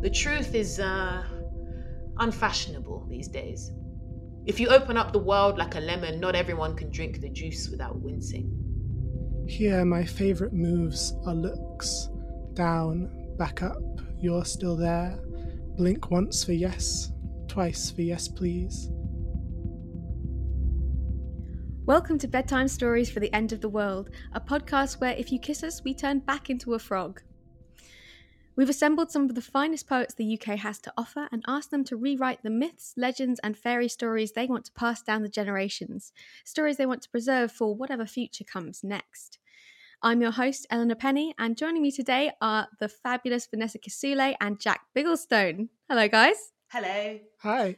The truth is, uh, unfashionable these days. If you open up the world like a lemon, not everyone can drink the juice without wincing. Here, my favourite moves are looks down, back up, you're still there. Blink once for yes, twice for yes, please. Welcome to Bedtime Stories for the End of the World, a podcast where if you kiss us, we turn back into a frog. We've assembled some of the finest poets the UK has to offer and asked them to rewrite the myths, legends, and fairy stories they want to pass down the generations, stories they want to preserve for whatever future comes next. I'm your host, Eleanor Penny, and joining me today are the fabulous Vanessa Kisuule and Jack Bigglestone. Hello, guys. Hello. Hi.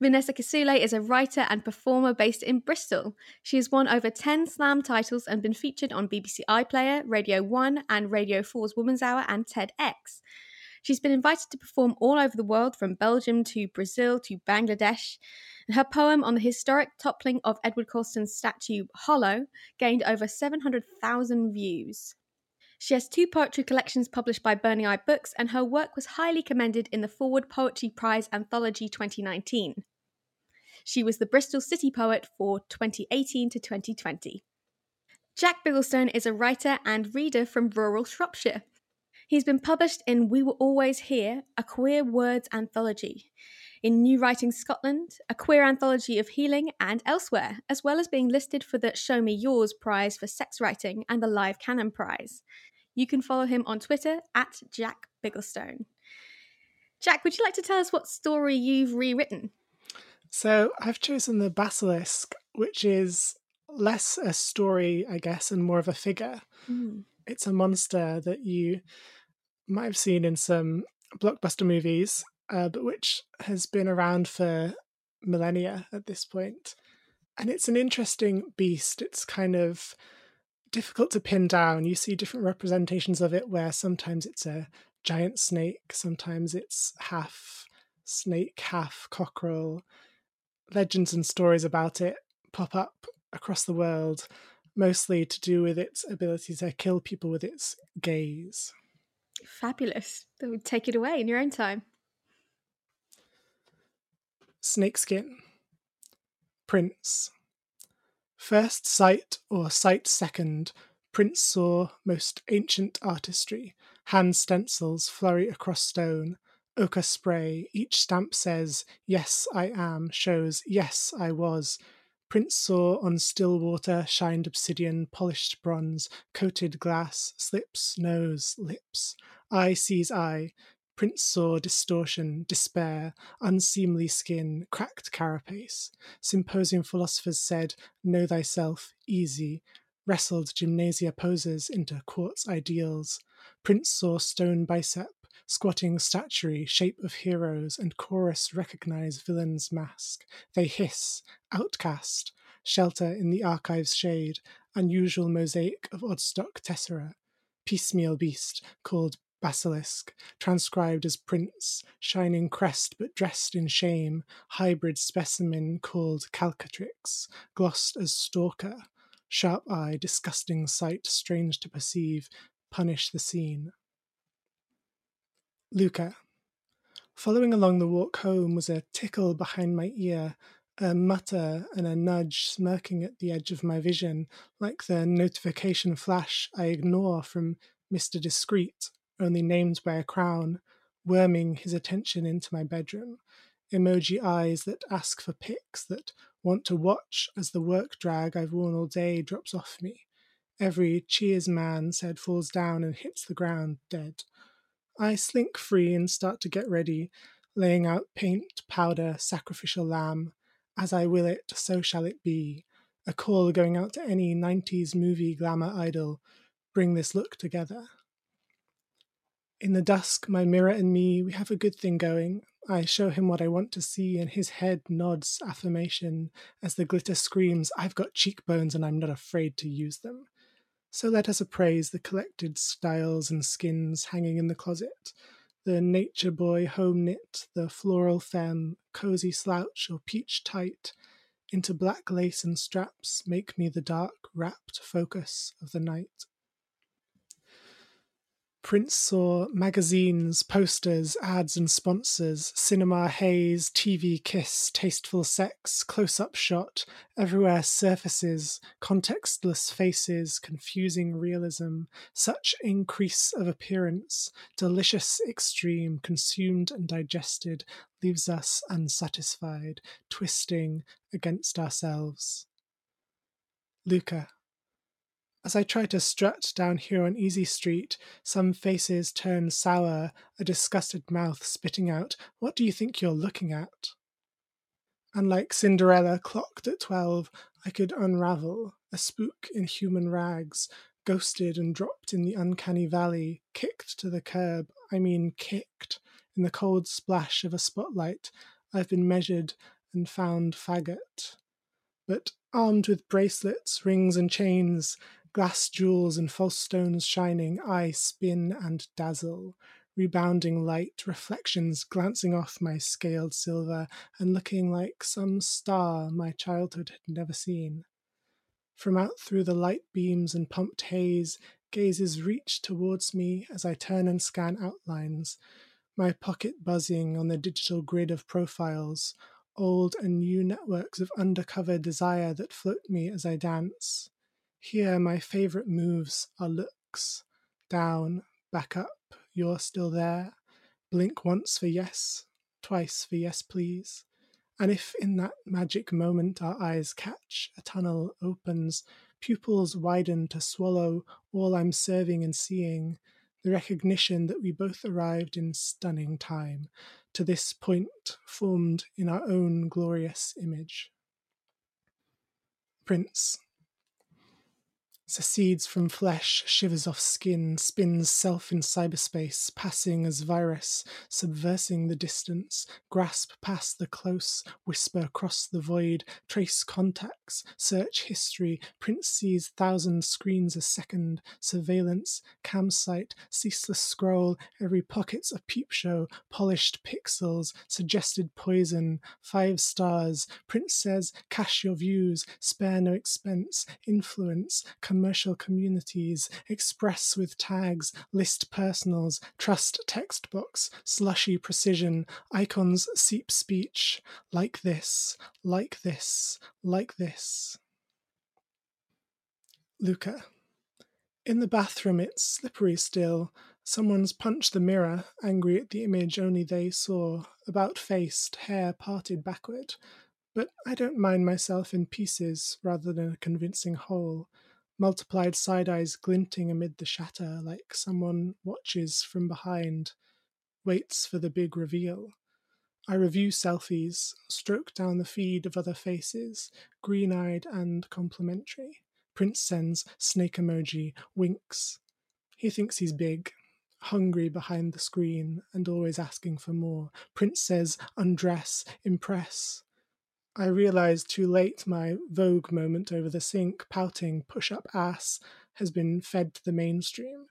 Vanessa Kisuule is a writer and performer based in Bristol. She has won over 10 slam titles and been featured on BBC iPlayer, Radio 1, and Radio 4's Woman's Hour and TEDx. She's been invited to perform all over the world from Belgium to Brazil to Bangladesh. And her poem on the historic toppling of Edward Colston's statue, Hollow, gained over 700,000 views. She has two poetry collections published by Burning Eye Books, and her work was highly commended in the Forward Poetry Prize Anthology 2019. She was the Bristol City Poet for 2018 to 2020. Jack Bigglestone is a writer and reader from rural Shropshire. He's been published in We Were Always Here, a queer words anthology, in New Writing Scotland, a queer anthology of healing, and elsewhere, as well as being listed for the Show Me Yours prize for sex writing and the Live Canon prize. You can follow him on Twitter at Jack Bigglestone. Jack, would you like to tell us what story you've rewritten? So I've chosen the basilisk, which is less a story, I guess, and more of a figure. Mm. It's a monster that you might have seen in some blockbuster movies, uh, but which has been around for millennia at this point. And it's an interesting beast. It's kind of difficult to pin down. You see different representations of it where sometimes it's a giant snake, sometimes it's half snake, half cockerel legends and stories about it pop up across the world, mostly to do with its ability to kill people with its gaze. Fabulous. That would take it away in your own time. Snakeskin. Prince. First sight or sight second, Prince saw most ancient artistry, hand stencils flurry across stone, ochre spray. Each stamp says, Yes, I am, shows, Yes, I was. Prince saw on still water shined obsidian, polished bronze, coated glass, slips, nose, lips. Eye sees eye. Prince saw distortion, despair, unseemly skin, cracked carapace. Symposium philosophers said, Know thyself, easy. Wrestled gymnasia poses into quartz ideals. Prince saw stone bicep, squatting statuary, shape of heroes, and chorus recognize villain's mask. They hiss, outcast, shelter in the archive's shade, unusual mosaic of oddstock tessera, piecemeal beast called basilisk, transcribed as prince, shining crest but dressed in shame, hybrid specimen called calcatrix, glossed as stalker, sharp eye, disgusting sight, strange to perceive, punish the scene. Luca. Following along the walk home was a tickle behind my ear, a mutter and a nudge smirking at the edge of my vision, like the notification flash I ignore from Mr. Discreet, only named by a crown, worming his attention into my bedroom. Emoji eyes that ask for pics, that want to watch as the work drag I've worn all day drops off me. Every cheers man said falls down and hits the ground dead. I slink free and start to get ready, laying out paint, powder, sacrificial lamb. As I will it, so shall it be. A call going out to any 90s movie glamour idol. Bring this look together. In the dusk, my mirror and me, we have a good thing going. I show him what I want to see, and his head nods affirmation as the glitter screams, I've got cheekbones and I'm not afraid to use them. So let us appraise the collected styles and skins hanging in the closet, the nature boy home knit, the floral femme, cozy slouch or peach tight, into black lace and straps make me the dark, rapt focus of the night. Prince saw magazines, posters, ads, and sponsors, cinema haze, TV kiss, tasteful sex, close up shot, everywhere surfaces, contextless faces, confusing realism, such increase of appearance, delicious extreme, consumed and digested, leaves us unsatisfied, twisting against ourselves. Luca. As I try to strut down here on Easy Street, some faces turn sour, a disgusted mouth spitting out, What do you think you're looking at? Unlike Cinderella clocked at twelve, I could unravel, a spook in human rags, ghosted and dropped in the uncanny valley, kicked to the curb, I mean kicked, in the cold splash of a spotlight. I've been measured and found faggot. But armed with bracelets, rings, and chains, glass jewels and false stones shining, I spin and dazzle. Rebounding light, reflections glancing off my scaled silver and looking like some star my childhood had never seen. From out through the light beams and pumped haze, gazes reach towards me as I turn and scan outlines, my pocket buzzing on the digital grid of profiles, old and new networks of undercover desire that float me as I dance. Here, my favorite moves. Are looks down, back up, you're still there. Blink once for yes, twice for yes, please. And if in that magic moment our eyes catch, a tunnel opens, pupils widen to swallow all I'm serving and seeing, the recognition that we both arrived in stunning time, to this point formed in our own glorious image. Prince secedes from flesh, shivers off skin, spins self in cyberspace, passing as virus, subversing the distance, grasp past the close, whisper across the void, trace contacts, search history, Prince sees thousand screens a second, surveillance, campsite, ceaseless scroll, every pocket's a peep show, polished pixels, suggested poison, five stars, Prince says, cash your views, spare no expense, influence, commercial communities, express with tags, list personals, trust textbooks, slushy precision, icons seep speech, like this, like this, like this. Luca. In the bathroom, it's slippery still. Someone's punched the mirror, angry at the image only they saw, about faced, hair parted backward. But I don't mind myself in pieces rather than a convincing whole multiplied side eyes glinting amid the shatter like someone watches from behind, waits for the big reveal. I review selfies, stroke down the feed of other faces, green eyed and complimentary. Prince sends snake emoji, winks. He thinks he's big, hungry behind the screen and always asking for more. Prince says undress, impress. I realized too late my Vogue moment over the sink, pouting push up ass, has been fed to the mainstream.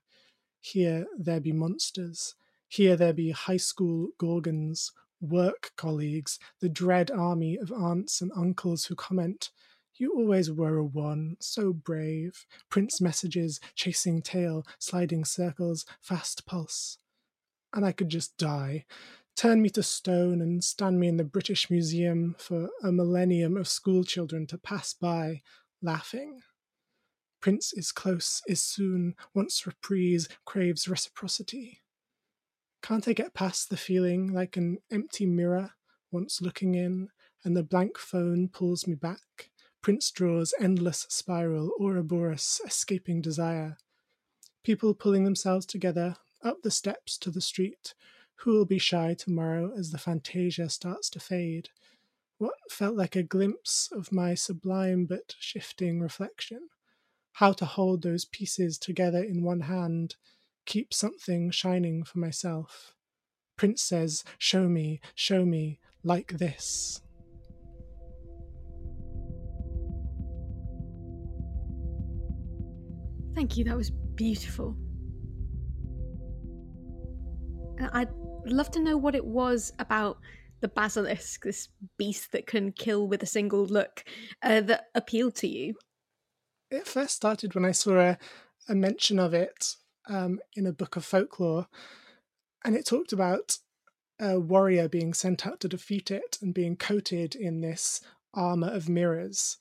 Here there be monsters. Here there be high school gorgons, work colleagues, the dread army of aunts and uncles who comment, You always were a one, so brave. Prince messages, chasing tail, sliding circles, fast pulse. And I could just die turn me to stone and stand me in the British Museum for a millennium of schoolchildren to pass by, laughing. Prince is close, is soon, wants reprise, craves reciprocity. Can't I get past the feeling like an empty mirror, once looking in, and the blank phone pulls me back? Prince draws endless spiral, Ouroboros, escaping desire. People pulling themselves together, up the steps to the street, who will be shy tomorrow as the fantasia starts to fade? What felt like a glimpse of my sublime but shifting reflection? How to hold those pieces together in one hand, keep something shining for myself. Prince says, Show me, show me, like this. Thank you, that was beautiful. Uh, I love to know what it was about the basilisk, this beast that can kill with a single look, uh, that appealed to you. It first started when I saw a, a mention of it um, in a book of folklore, and it talked about a warrior being sent out to defeat it and being coated in this armor of mirrors,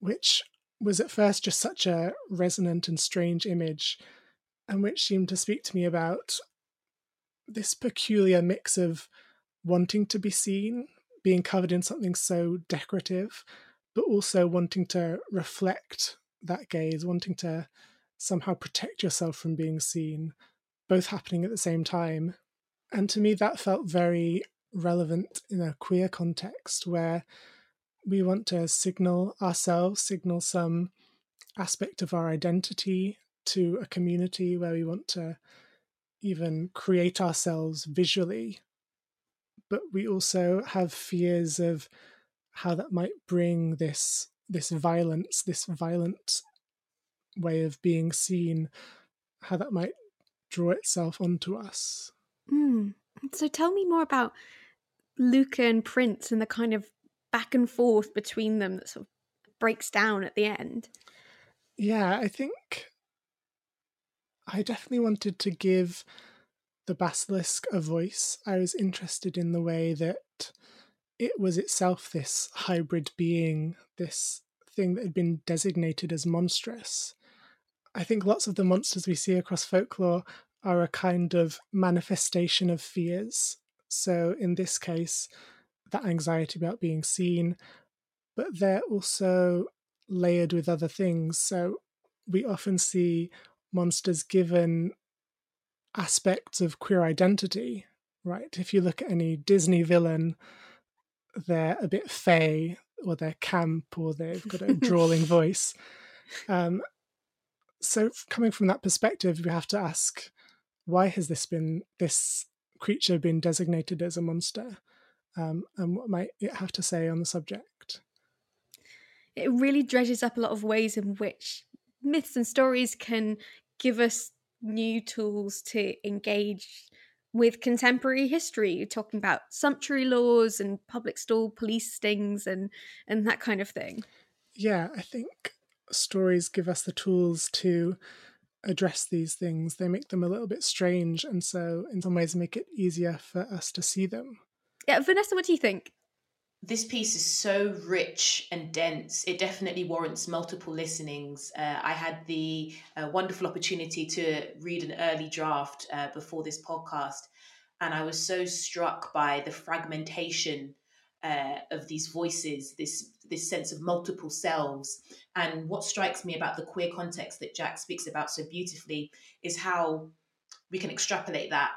which was at first just such a resonant and strange image, and which seemed to speak to me about this peculiar mix of wanting to be seen, being covered in something so decorative, but also wanting to reflect that gaze, wanting to somehow protect yourself from being seen, both happening at the same time. And to me, that felt very relevant in a queer context where we want to signal ourselves, signal some aspect of our identity to a community where we want to even create ourselves visually. But we also have fears of how that might bring this this violence, this violent way of being seen, how that might draw itself onto us. Mm. So tell me more about Luca and Prince and the kind of back and forth between them that sort of breaks down at the end. Yeah, I think I definitely wanted to give the basilisk a voice. I was interested in the way that it was itself this hybrid being, this thing that had been designated as monstrous. I think lots of the monsters we see across folklore are a kind of manifestation of fears. So in this case, that anxiety about being seen, but they're also layered with other things. So we often see monsters given aspects of queer identity, right? If you look at any Disney villain, they're a bit fey or they're camp or they've got a drawling voice. Um, so coming from that perspective, we have to ask, why has this been this creature been designated as a monster? Um, and what might it have to say on the subject? It really dredges up a lot of ways in which myths and stories can give us new tools to engage with contemporary history, talking about sumptuary laws and public stall police stings and and that kind of thing. Yeah, I think stories give us the tools to address these things. They make them a little bit strange, and so in some ways make it easier for us to see them. Yeah, Vanessa, what do you think? This piece is so rich and dense. It definitely warrants multiple listenings. Uh, I had the uh, wonderful opportunity to read an early draft uh, before this podcast, and I was so struck by the fragmentation uh, of these voices, this this sense of multiple selves. And what strikes me about the queer context that Jack speaks about so beautifully is how we can extrapolate that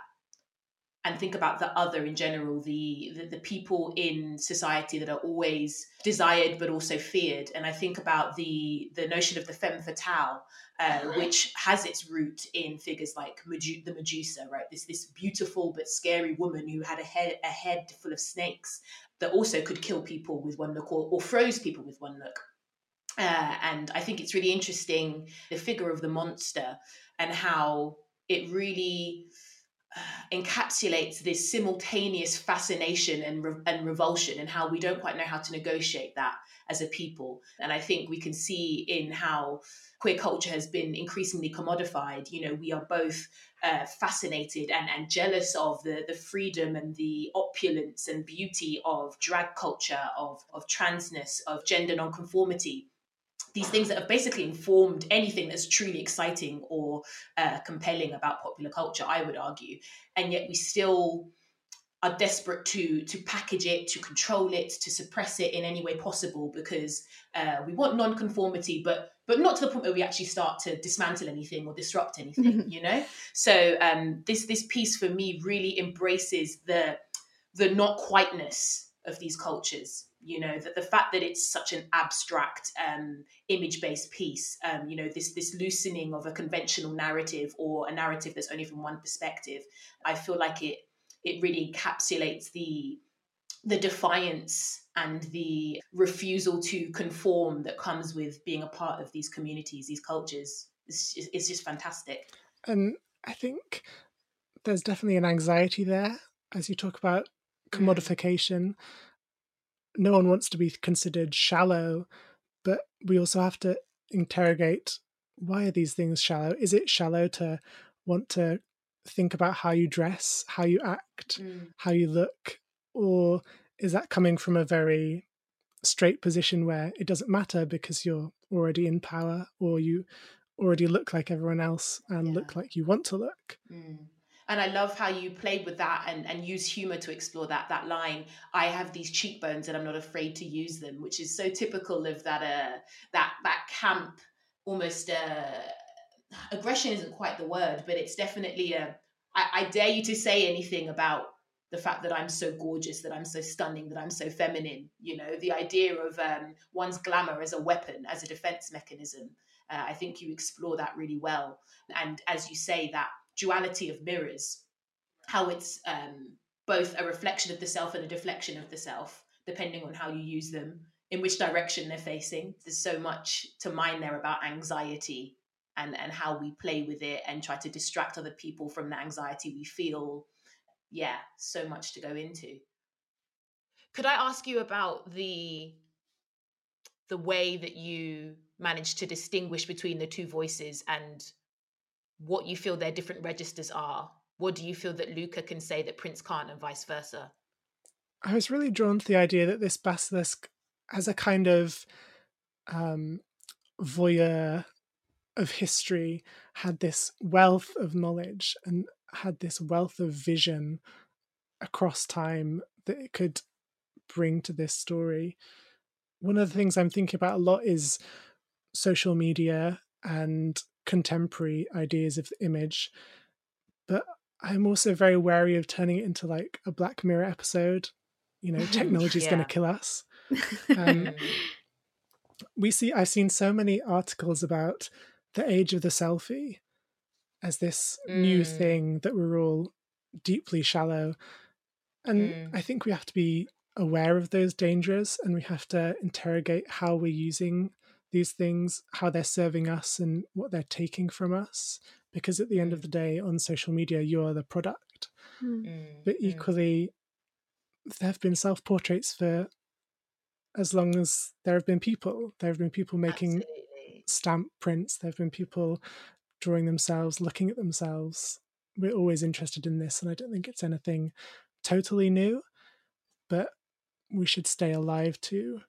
and think about the other in general, the, the, the people in society that are always desired but also feared. And I think about the the notion of the femme fatale, uh, which has its root in figures like Medu- the Medusa, right? This this beautiful but scary woman who had a head a head full of snakes that also could kill people with one look or, or froze people with one look. Uh, and I think it's really interesting the figure of the monster and how it really encapsulates this simultaneous fascination and, re- and revulsion and how we don't quite know how to negotiate that as a people. And i think we can see in how queer culture has been increasingly commodified you know we are both uh, fascinated and, and jealous of the, the freedom and the opulence and beauty of drag culture of, of transness of gender nonconformity these things that have basically informed anything that's truly exciting or uh, compelling about popular culture, I would argue. And yet we still are desperate to to package it, to control it, to suppress it in any way possible because uh, we want non-conformity, but but not to the point where we actually start to dismantle anything or disrupt anything, you know. So um, this this piece for me really embraces the the not quiteness of these cultures you know that the fact that it's such an abstract um, image-based piece um, you know this this loosening of a conventional narrative or a narrative that's only from one perspective i feel like it it really encapsulates the the defiance and the refusal to conform that comes with being a part of these communities these cultures. It's just, it's just fantastic. And i think there's definitely an anxiety there as you talk about mm. commodification. mm no one wants to be considered shallow, but we also have to interrogate why are these things shallow? Is it shallow to want to think about how you dress, how you act, mm. how you look? Or is that coming from a very straight position where it doesn't matter because you're already in power or you already look like everyone else and yeah. look like you want to look? Mm and I love how you played with that and, and use humor to explore that that line. I have these cheekbones and I'm not afraid to use them, which is so typical of that uh that that camp almost uh aggression isn't quite the word, but it's definitely a I, I dare you to say anything about the fact that I'm so gorgeous, that I'm so stunning, that I'm so feminine. You know, the idea of um, one's glamour as a weapon, as a defense mechanism. Uh, I think you explore that really well. And as you say, that duality of mirrors, how it's um, both a reflection of the self and a deflection of the self, depending on how you use them, in which direction they're facing. There's so much to mine there about anxiety and and how we play with it and try to distract other people from the anxiety we feel yeah so much to go into could i ask you about the the way that you managed to distinguish between the two voices and what you feel their different registers are what do you feel that luca can say that prince can't and vice versa i was really drawn to the idea that this basilisk has a kind of um voyeur of history had this wealth of knowledge and had this wealth of vision across time that it could bring to this story. One of the things I'm thinking about a lot is social media and contemporary ideas of the image. But I'm also very wary of turning it into like a Black Mirror episode. You know, technology is yeah. going to kill us. Um, we see, I've seen so many articles about the age of the selfie as this mm. new thing that we're all deeply shallow. And mm. I think we have to be aware of those dangers and we have to interrogate how we're using these things, how they're serving us, and what they're taking from us. Because at the end of the mm. day, on social media, you're the product. Mm. mm. But equally, there have been self portraits for as long as there have been people. There have been people making Absolutely stamp prints. There have been people drawing themselves, looking at themselves. We're always interested in this, and I don't think it's anything totally new, but we should stay alive to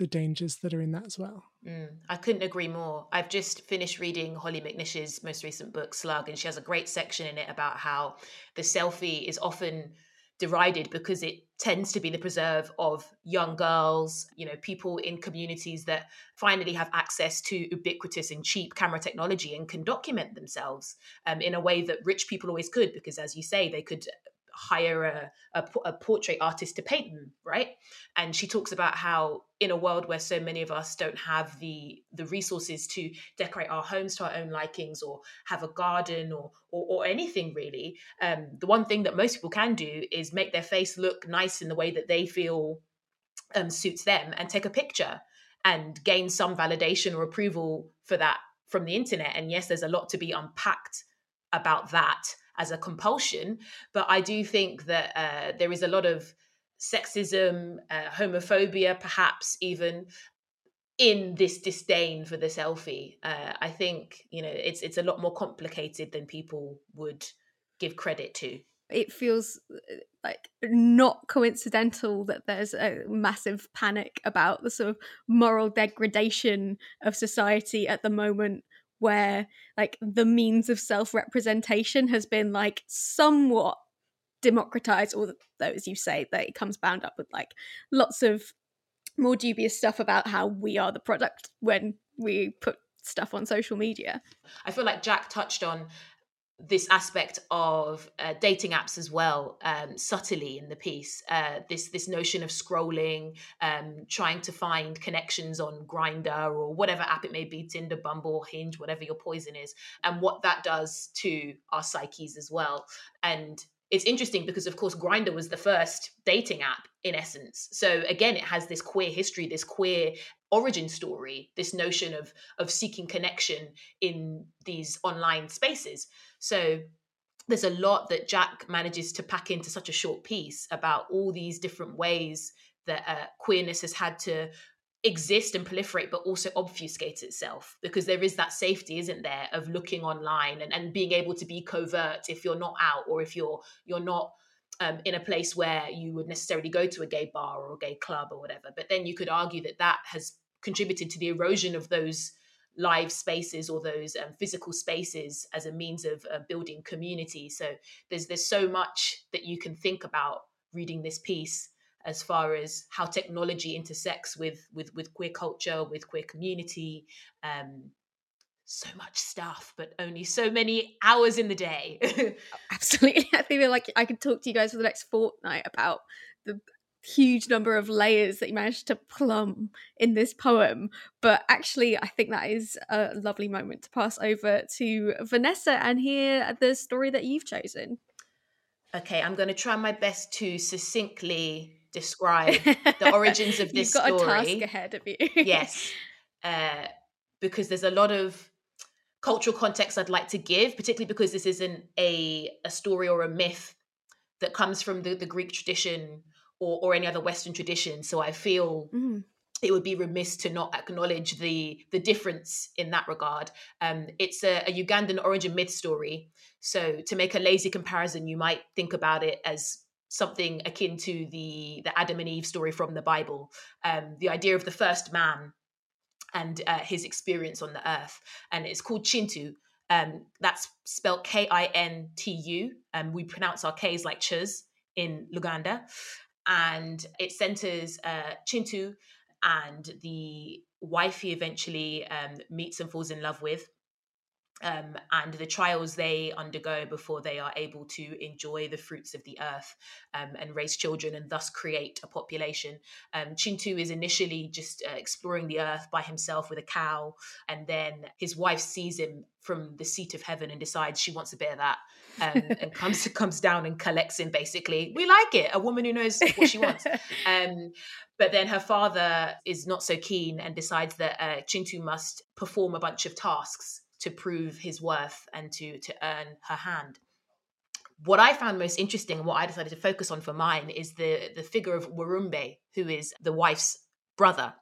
the dangers that are in that as well. Mm, I couldn't agree more. I've just finished reading Hollie McNish's most recent book, Slug, and she has a great section in it about how the selfie is often derided because it tends to be the preserve of young girls, you know, people in communities that finally have access to ubiquitous and cheap camera technology and can document themselves um, in a way that rich people always could, because as you say, they could hire a, a, a, portrait artist to paint them right? And she talks about how in a world where so many of us don't have the the resources to decorate our homes to our own likings or have a garden or or, or anything really um, the one thing that most people can do is make their face look nice in the way that they feel um, suits them and take a picture and gain some validation or approval for that from the internet. And yes there's a lot to be unpacked about that as a compulsion. But I do think that uh, there is a lot of sexism, uh, homophobia, perhaps even in this disdain for the selfie. Uh, I think you know it's it's a lot more complicated than people would give credit to. It feels uh, like not coincidental that there's a massive panic about the sort of moral degradation of society at the moment where like the means of self-representation has been like somewhat democratized although as you say that it comes bound up with like lots of more dubious stuff about how we are the product when we put stuff on social media. I feel like jack touched on this aspect of uh, dating apps as well um, subtly in the piece uh, this this notion of scrolling um, trying to find connections on Grindr or whatever app it may be tinder bumble hinge whatever your poison is and what that does to our psyches as well. And it's interesting because of course Grindr was the first dating app in essence. So again it has this queer history this queer origin story this notion of of seeking connection in these online spaces so there's a lot that jack manages to pack into such a short piece about all these different ways that uh, queerness has had to exist and proliferate but also obfuscate itself because there is that safety isn't there of looking online and, and being able to be covert if you're not out or if you're you're not um, in a place where you would necessarily go to a gay bar or a gay club or whatever. But then you could argue that that has contributed to the erosion of those live spaces or those um, physical spaces as a means of uh, building community. So there's there's so much that you can think about reading this piece as far as how technology intersects with with with queer culture with queer community um so much stuff but only so many hours in the day. Absolutely. I feel like i could talk to you guys for the next fortnight about the huge number of layers that you managed to plumb in this poem but actually i think that is a lovely moment to pass over to vanessa and hear the story that you've chosen okay i'm going to try my best to succinctly describe the origins of this You've got story. a task ahead of you. yes, uh, because there's a lot of cultural context I'd like to give, particularly because this isn't a a story or a myth that comes from the, the Greek tradition or, or any other Western tradition. So I feel Mm. it would be remiss to not acknowledge the the difference in that regard. Um, it's a, a Ugandan origin myth story. So to make a lazy comparison, you might think about it as something akin to the the Adam and Eve story from the Bible. Um, the idea of the first man and uh, his experience on the earth, and it's called Kintu. Um, that's spelled K I N T U. Um, we pronounce our K's like chuz in Luganda, and it centers uh, Kintu and the wife he eventually um, meets and falls in love with. Um, and the trials they undergo before they are able to enjoy the fruits of the earth um, and raise children and thus create a population. Um, Kintu is initially just uh, exploring the earth by himself with a cow, and then his wife sees him from the seat of heaven and decides she wants a bit of that. Um, and comes comes down and collects him. Basically, we like it. A woman who knows what she wants. Um, but then her father is not so keen and decides that uh, Kintu must perform a bunch of tasks to prove his worth and to to earn her hand. What I found most interesting and what I decided to focus on for mine is the the figure of Warumbe, who is the wife's brother,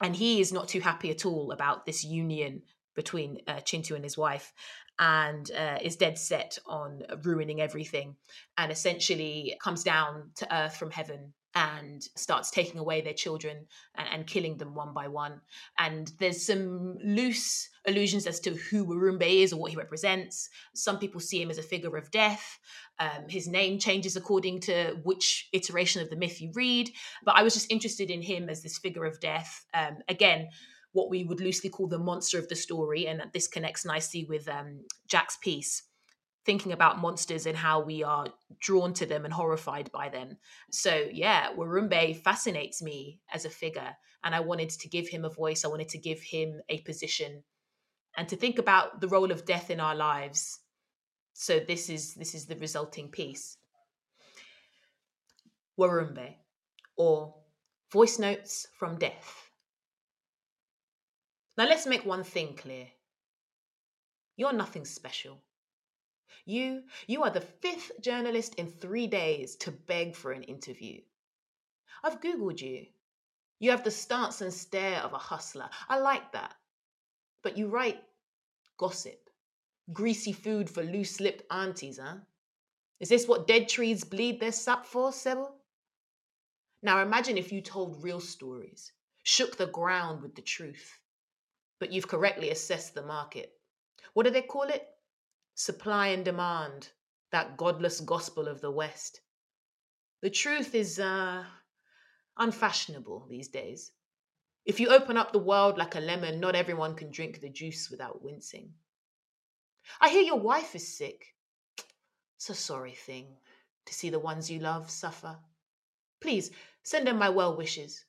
and he is not too happy at all about this union between uh, Kintu and his wife, and uh, is dead set on ruining everything, and essentially comes down to earth from heaven and starts taking away their children and, and, killing them one by one. And there's some loose allusions as to who Warumbe is or what he represents. Some people see him as a figure of death. Um, his name changes according to which iteration of the myth you read. But I was just interested in him as this figure of death. Um, again, what we would loosely call the monster of the story. And this connects nicely with um, Jack's piece thinking about monsters and how we are drawn to them and horrified by them. So yeah, Warumbe fascinates me as a figure and I wanted to give him a voice, I wanted to give him a position and to think about the role of death in our lives. So this is this is the resulting piece. Warumbe or voice notes from death. Now let's make one thing clear. You're nothing special. You, you are the fifth journalist in three days to beg for an interview. I've Googled you. You have the stance and stare of a hustler. I like that. But you write gossip, greasy food for loose lipped aunties, huh? Is this what dead trees bleed their sap for, Sybil? Now imagine if you told real stories, shook the ground with the truth, but you've correctly assessed the market. What do they call it? supply and demand, that godless gospel of the West. The truth is uh, unfashionable these days. If you open up the world like a lemon, not everyone can drink the juice without wincing. I hear your wife is sick. It's a sorry thing to see the ones you love suffer. Please send her my well wishes.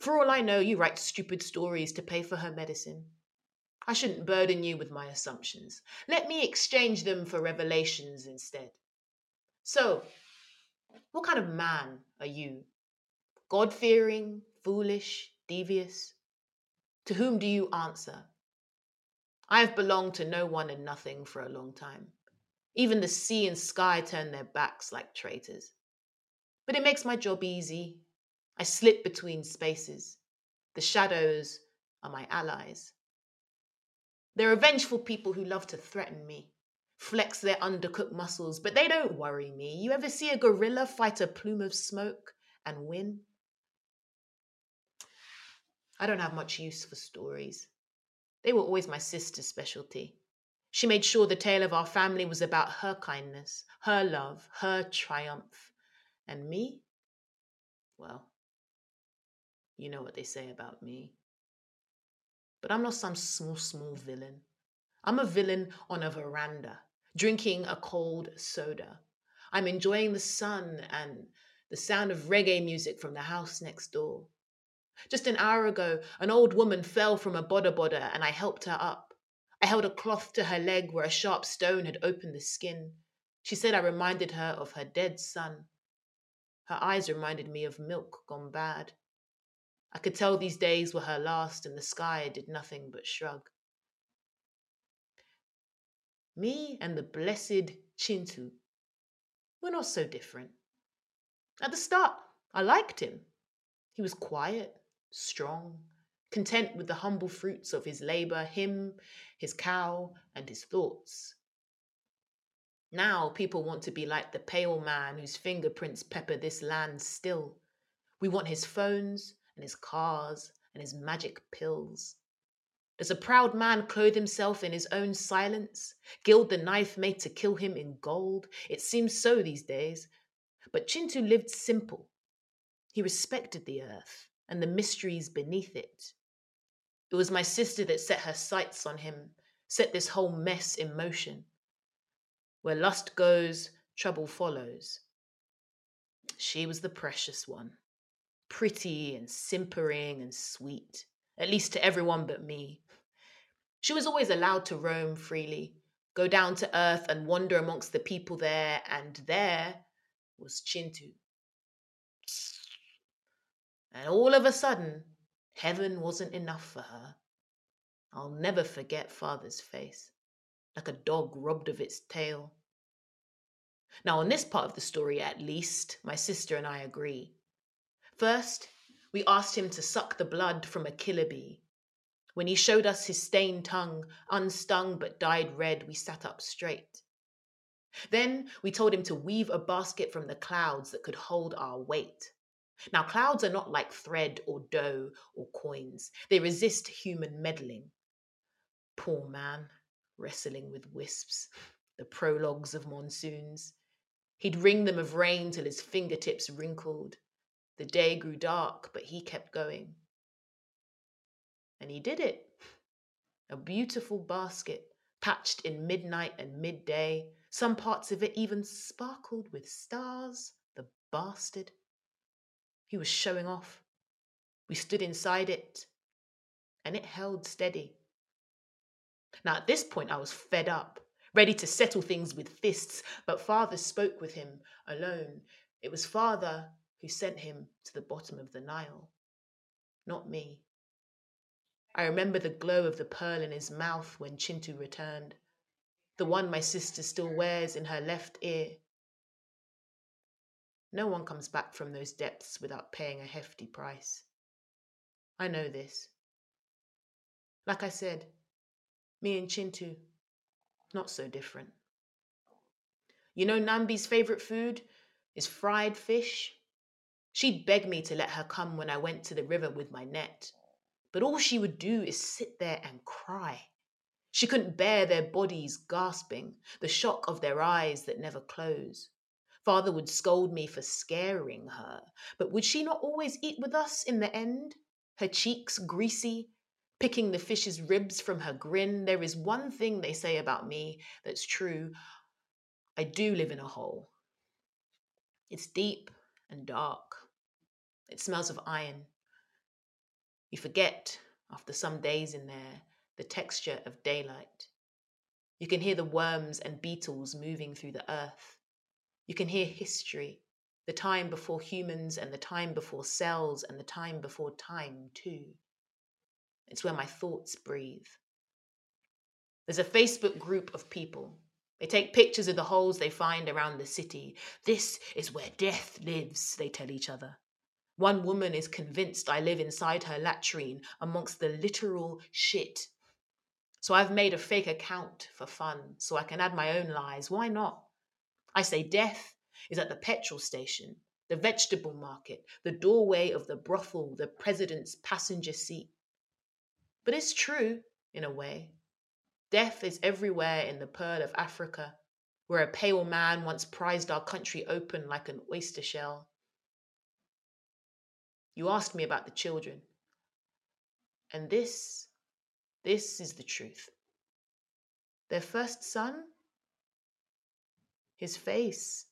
For all I know, you write stupid stories to pay for her medicine. I shouldn't burden you with my assumptions. Let me exchange them for revelations instead. So, what kind of man are you? God fearing, foolish, devious? To whom do you answer? I have belonged to no one and nothing for a long time. Even the sea and sky turn their backs like traitors. But it makes my job easy. I slip between spaces. The shadows are my allies. There are vengeful people who love to threaten me, flex their undercooked muscles, but they don't worry me. You ever see a gorilla fight a plume of smoke and win? I don't have much use for stories. They were always my sister's specialty. She made sure the tale of our family was about her kindness, her love, her triumph. And me? Well, you know what they say about me. But I'm not some small, small villain. I'm a villain on a veranda, drinking a cold soda. I'm enjoying the sun and the sound of reggae music from the house next door. Just an hour ago, an old woman fell from a boda boda and I helped her up. I held a cloth to her leg where a sharp stone had opened the skin. She said I reminded her of her dead son. Her eyes reminded me of milk gone bad. I could tell these days were her last, and the sky did nothing but shrug. Me and the blessed Kintu were not so different. At the start, I liked him. He was quiet, strong, content with the humble fruits of his labor, him, his cow, and his thoughts. Now people want to be like the pale man whose fingerprints pepper this land still. We want his phones and his cars and his magic pills. Does a proud man clothe himself in his own silence, gild the knife made to kill him in gold? It seems so these days. But Kintu lived simple. He respected the earth and the mysteries beneath it. It was my sister that set her sights on him, set this whole mess in motion. Where lust goes, trouble follows. She was the precious one, pretty and simpering and sweet, at least to everyone but me. She was always allowed to roam freely, go down to earth and wander amongst the people there, and there was Kintu. And all of a sudden, heaven wasn't enough for her. I'll never forget father's face, like a dog robbed of its tail. Now, on this part of the story, at least, my sister and I agree. First, we asked him to suck the blood from a killer bee. When he showed us his stained tongue, unstung but dyed red, we sat up straight. Then we told him to weave a basket from the clouds that could hold our weight. Now, clouds are not like thread or dough or coins, they resist human meddling. Poor man, wrestling with wisps, the prologues of monsoons. He'd wring them of rain till his fingertips wrinkled. The day grew dark, but he kept going. And he did it. A beautiful basket, patched in midnight and midday. Some parts of it even sparkled with stars, the bastard. He was showing off. We stood inside it, and it held steady. Now, at this point, I was fed up, ready to settle things with fists, but father spoke with him alone. It was father who sent him to the bottom of the Nile, not me. I remember the glow of the pearl in his mouth when Kintu returned, the one my sister still wears in her left ear. No one comes back from those depths without paying a hefty price. I know this. Like I said, me and Kintu, not so different. You know Nambi's favourite food is fried fish? She'd beg me to let her come when I went to the river with my net, but all she would do is sit there and cry. She couldn't bear their bodies gasping, the shock of their eyes that never close. Father would scold me for scaring her, but would she not always eat with us in the end? Her cheeks greasy, picking the fish's ribs from her grin. There is one thing they say about me that's true. I do live in a hole. It's deep and dark. It smells of iron. You forget, after some days in there, the texture of daylight. You can hear the worms and beetles moving through the earth. You can hear history, the time before humans and the time before cells and the time before time, too. It's where my thoughts breathe. There's a Facebook group of people. They take pictures of the holes they find around the city. This is where death lives, they tell each other. One woman is convinced I live inside her latrine amongst the literal shit. So I've made a fake account for fun so I can add my own lies. Why not? I say death is at the petrol station, the vegetable market, the doorway of the brothel, the president's passenger seat. But it's true, in a way. Death is everywhere in the pearl of Africa, where a pale man once prized our country open like an oyster shell. You asked me about the children. And this, this is the truth. Their first son, his face,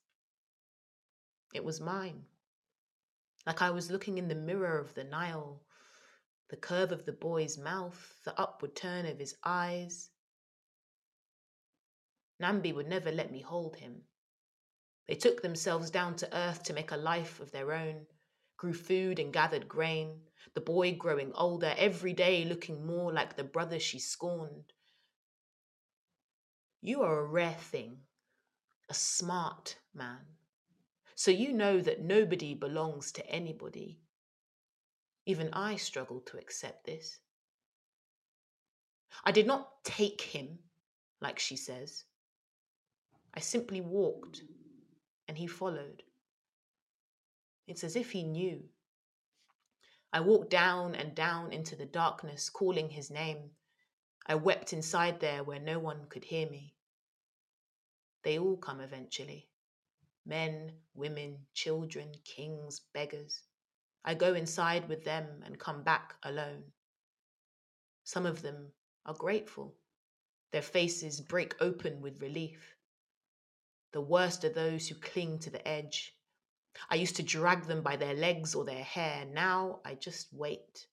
it was mine. Like I was looking in the mirror of the Nile, the curve of the boy's mouth, the upward turn of his eyes. Nambi would never let me hold him. They took themselves down to earth to make a life of their own, grew food and gathered grain, the boy growing older, every day looking more like the brother she scorned. You are a rare thing, a smart man. So you know that nobody belongs to anybody. Even I struggle to accept this. I did not take him, like she says. I simply walked, and he followed. It's as if he knew. I walked down and down into the darkness, calling his name. I wept inside there where no one could hear me. They all come eventually men, women, children, kings, beggars. I go inside with them and come back alone. Some of them are grateful. Their faces break open with relief. The worst are those who cling to the edge. I used to drag them by their legs or their hair. Now I just wait.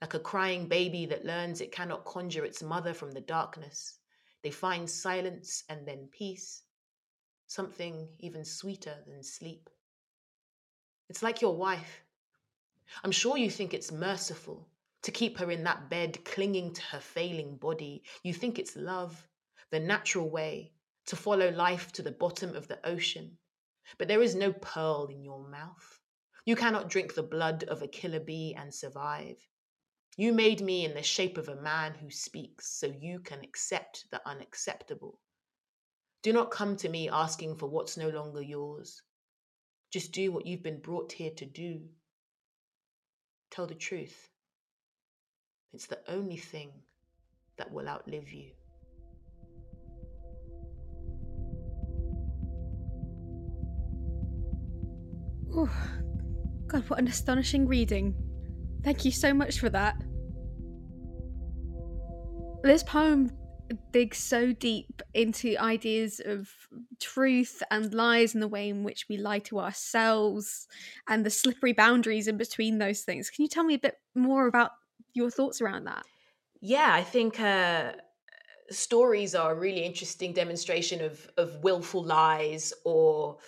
Like a crying baby that learns it cannot conjure its mother from the darkness, they find silence and then peace, something even sweeter than sleep. It's like your wife. I'm sure you think it's merciful to keep her in that bed clinging to her failing body. You think it's love, the natural way to follow life to the bottom of the ocean. But there is no pearl in your mouth. You cannot drink the blood of a killer bee and survive. You made me in the shape of a man who speaks so you can accept the unacceptable. Do not come to me asking for what's no longer yours. Just do what you've been brought here to do. Tell the truth. It's the only thing that will outlive you. Oh, God, what an astonishing reading. Thank you so much for that. This poem digs so deep into ideas of truth and lies and the way in which we lie to ourselves and the slippery boundaries in between those things. Can you tell me a bit more about your thoughts around that? Yeah, I think uh, stories are a really interesting demonstration of of willful lies or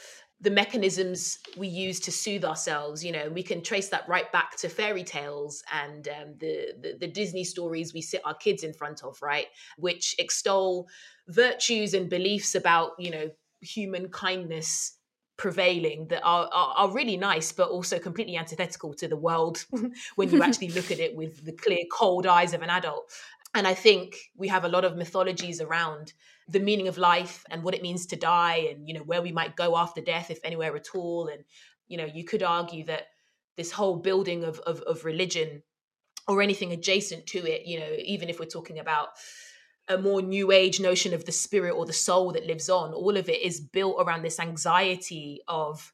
the mechanisms we use to soothe ourselves you know we can trace that right back to fairy tales and um, the, the, the disney stories we sit our kids in front of right? Which extol virtues and beliefs about you know human kindness prevailing that are, are, are really nice but also completely antithetical to the world when you actually look at it with the clear cold eyes of an adult. And i think we have a lot of mythologies around the meaning of life and what it means to die and you know where we might go after death if anywhere at all. And you know you could argue that this whole building of of, of religion or anything adjacent to it you know even if we're talking about a more new age notion of the spirit or the soul that lives on all of it is built around this anxiety of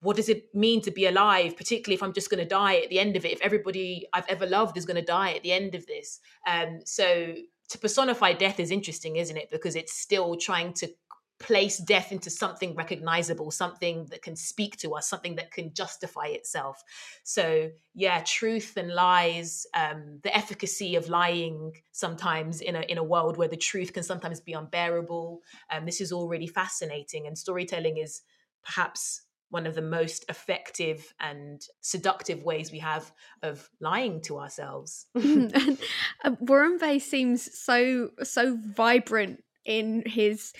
what does it mean to be alive particularly if i'm just going to die at the end of it if everybody i've ever loved is going to die at the end of this. Um so to personify death is interesting, isn't it? Because it's still trying to place death into something recognizable, something that can speak to us, something that can justify itself. So, yeah, truth and lies, um, the efficacy of lying sometimes in a in a world where the truth can sometimes be unbearable. Um, this is all really fascinating, and storytelling is perhaps one of the most effective and seductive ways we have of lying to ourselves. uh, Bay seems so so vibrant in his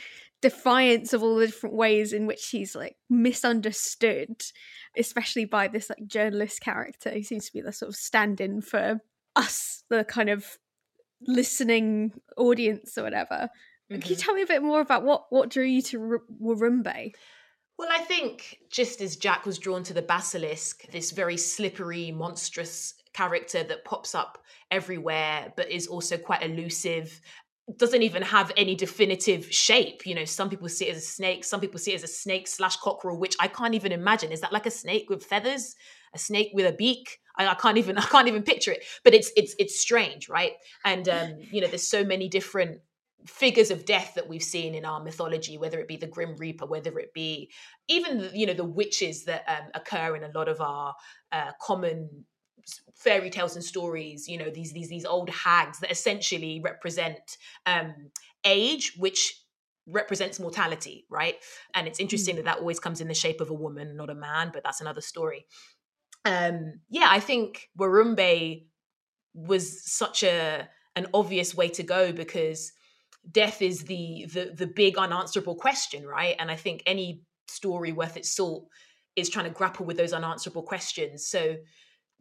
defiance of all the different ways in which he's like misunderstood, especially by this like journalist character. He seems to be the sort of stand-in for us, the kind of listening audience or whatever. Mm-hmm. Can you tell me a bit more about what what drew you to R- Warumbe? Well, I think just as Jack was drawn to the basilisk, this very slippery, monstrous character that pops up everywhere, but is also quite elusive, doesn't even have any definitive shape. You know, some people see it as a snake, some people see it as a snake slash cockerel, which I can't even imagine. Is that like a snake with feathers? A snake with a beak? I, can't even I can't even picture it. But it's it's it's strange, right? And um, you know, there's so many different figures of death that we've seen in our mythology, whether it be the Grim Reaper, whether it be even you know the witches that um, occur in a lot of our uh, common fairy tales and stories. You know these these these old hags that essentially represent um, age, which represents mortality, right? And it's interesting mm. that that always comes in the shape of a woman, not a man, but that's another story. Um, yeah, I think Warumbe was such a an obvious way to go because death is the the the big unanswerable question, right? And I think any story worth its salt is trying to grapple with those unanswerable questions. So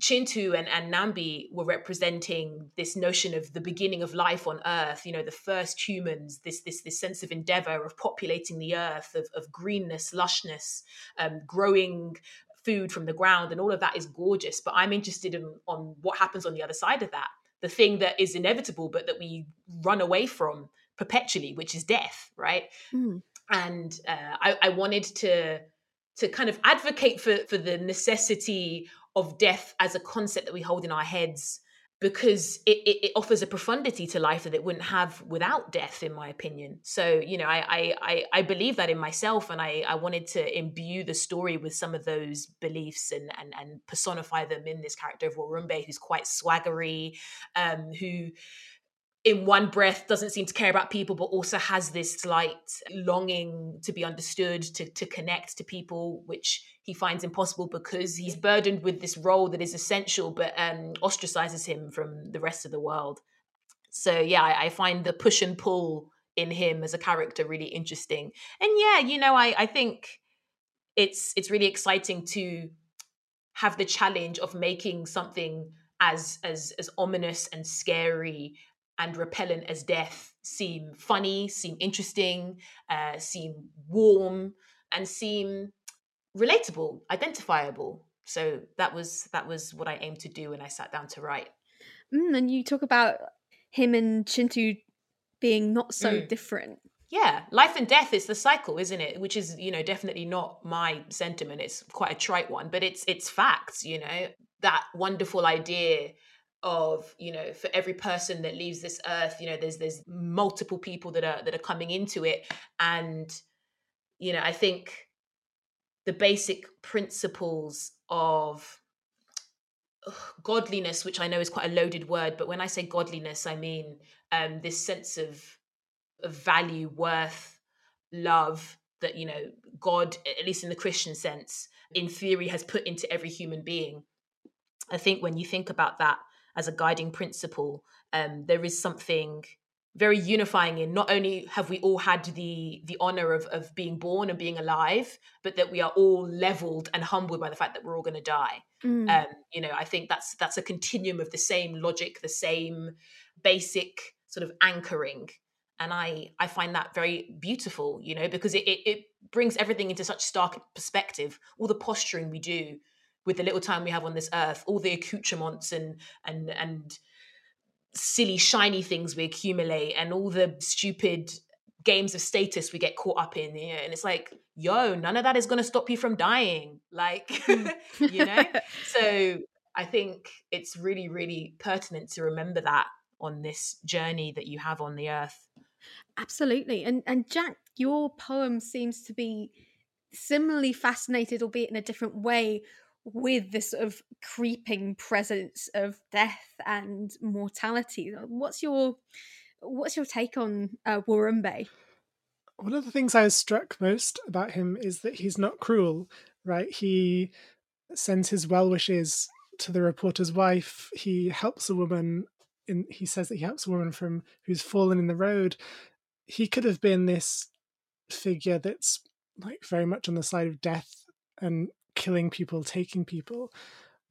Kintu and, and Nambi were representing this notion of the beginning of life on Earth, you know, the first humans, this this this sense of endeavor of populating the earth, of, of greenness, lushness, um, growing food from the ground, and all of that is gorgeous. But I'm interested in on what happens on the other side of that, the thing that is inevitable, but that we run away from perpetually, which is death, right? Mm. And uh, I, I wanted to to kind of advocate for for the necessity of death as a concept that we hold in our heads because it, it, it, offers a profundity to life that it wouldn't have without death in my opinion so you know I, I i believe that in myself and i i wanted to imbue the story with some of those beliefs and and, and personify them in this character of warumbe who's quite swaggery um who in one breath doesn't seem to care about people but also has this slight longing to be understood to, to connect to people which he finds impossible because he's burdened with this role that is essential but um, ostracizes him from the rest of the world. So yeah I, I, find the push and pull in him as a character really interesting. And yeah you know i, I think it's it's really exciting to have the challenge of making something as as as ominous and scary and repellent as death seem funny, seem interesting, uh, seem warm, and seem relatable, identifiable. So that was that was what I aimed to do when I sat down to write. Mm, and you talk about him and Kintu being not so mm. different. Yeah, life and death is the cycle, isn't it? Which is, you know, definitely not my sentiment. It's quite a trite one, but it's it's facts, you know. That wonderful idea of you know for every person that leaves this earth you know there's there's multiple people that are that are coming into it. And you know i think the basic principles of godliness which i know is quite a loaded word but when i say godliness i mean um this sense of of value worth love that you know god at least in the christian sense in theory has put into every human being. I think when you think about that as a guiding principle, um, there is something very unifying in not only have we all had the the honor of, of being born and being alive but that we are all leveled and humbled by the fact that we're all going to die mm. um, you know i think that's that's a continuum of the same logic the same basic sort of anchoring and i i find that very beautiful you know because it, it, it brings everything into such stark perspective all the posturing we do with the little time we have on this earth, all the accoutrements and and and silly shiny things we accumulate and all the stupid games of status we get caught up in yeah and it's like yo none of that is going to stop you from dying like mm. you know so i think it's really really pertinent to remember that on this journey that you have on the earth absolutely and and jack your poem seems to be similarly fascinated albeit in a different way with this sort of creeping presence of death and mortality. What's your what's your take on uh, Warumbe? One of the things I was struck most about him is that he's not cruel, right? He sends his well wishes to the reporter's wife. He helps a woman. In, he says that he helps a woman from who's fallen in the road. He could have been this figure that's like very much on the side of death and killing people, taking people,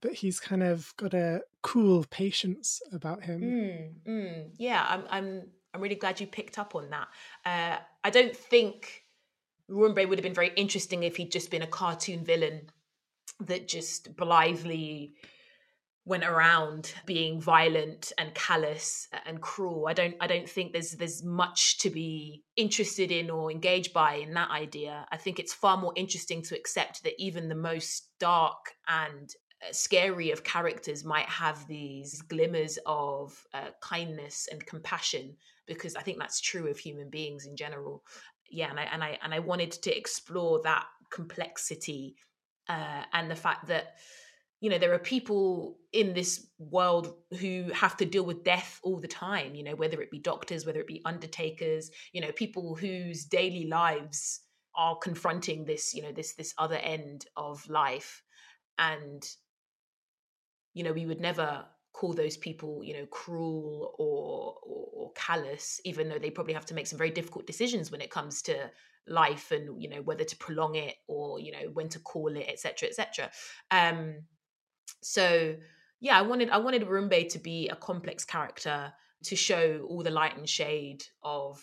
but he's kind of got a cool patience about him. Mm, mm. Yeah, I'm, I'm, I'm really glad you picked up on that. Uh, I don't think Rumbe would have been very interesting if he'd just been a cartoon villain that just blithely went around being violent and callous and cruel. I don't I don't think there's there's much to be interested in or engaged by in that idea. I think it's far more interesting to accept that even the most dark and uh, scary of characters might have these glimmers of uh, kindness and compassion because I think that's true of human beings in general. Yeah, and I and I and I wanted to explore that complexity uh, and the fact that you know there are people in this world who have to deal with death all the time you know whether it be doctors whether it be undertakers you know people whose daily lives are confronting this you know this this other end of life. And you know we would never call those people you know cruel or, or, or callous even though they probably have to make some very difficult decisions when it comes to life and you know whether to prolong it or you know when to call it etc etc um so yeah, I wanted I wanted Rumbe to be a complex character to show all the light and shade of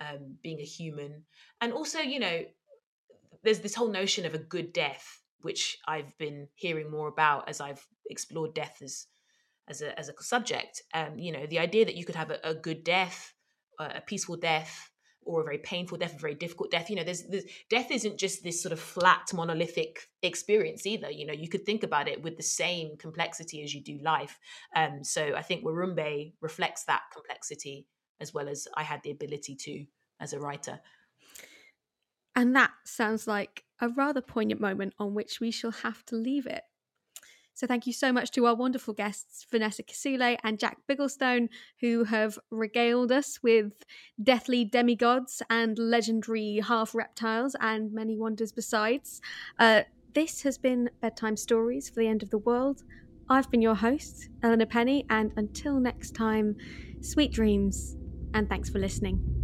um, being a human, and also you know, there's this whole notion of a good death, which I've been hearing more about as I've explored death as as a as a subject. Um, you know, the idea that you could have a, a good death, a peaceful death, or a very painful death, a very difficult death. You know, there's, there's death isn't just this sort of flat monolithic experience either. You know, you could think about it with the same complexity as you do life. Um, so I think Warumbe reflects that complexity as well as I had the ability to as a writer. And that sounds like a rather poignant moment on which we shall have to leave it. So thank you so much to our wonderful guests, Vanessa Kisuule and Jack Bigglestone, who have regaled us with deathly demigods and legendary half reptiles and many wonders besides. Uh, this has been Bedtime Stories for the End of the World. I've been your host, Eleanor Penny, and until next time, sweet dreams, and thanks for listening.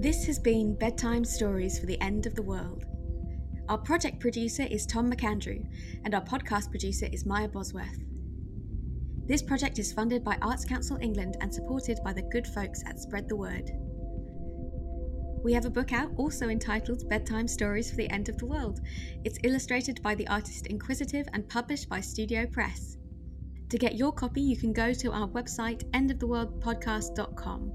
This has been Bedtime Stories for the End of the World. Our project producer is Tom McAndrew, and our podcast producer is Maya Bosworth. This project is funded by Arts Council England and supported by the good folks at Spread the Word. We have a book out also entitled Bedtime Stories for the End of the World. It's illustrated by the artist Inquisitive and published by Studio Press. To get your copy, you can go to our website endoftheworldpodcast.com.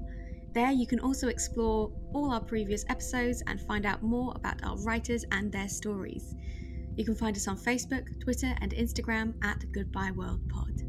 There, you can also explore all our previous episodes and find out more about our writers and their stories. You can find us on Facebook, Twitter, and Instagram at Goodbye World Pod.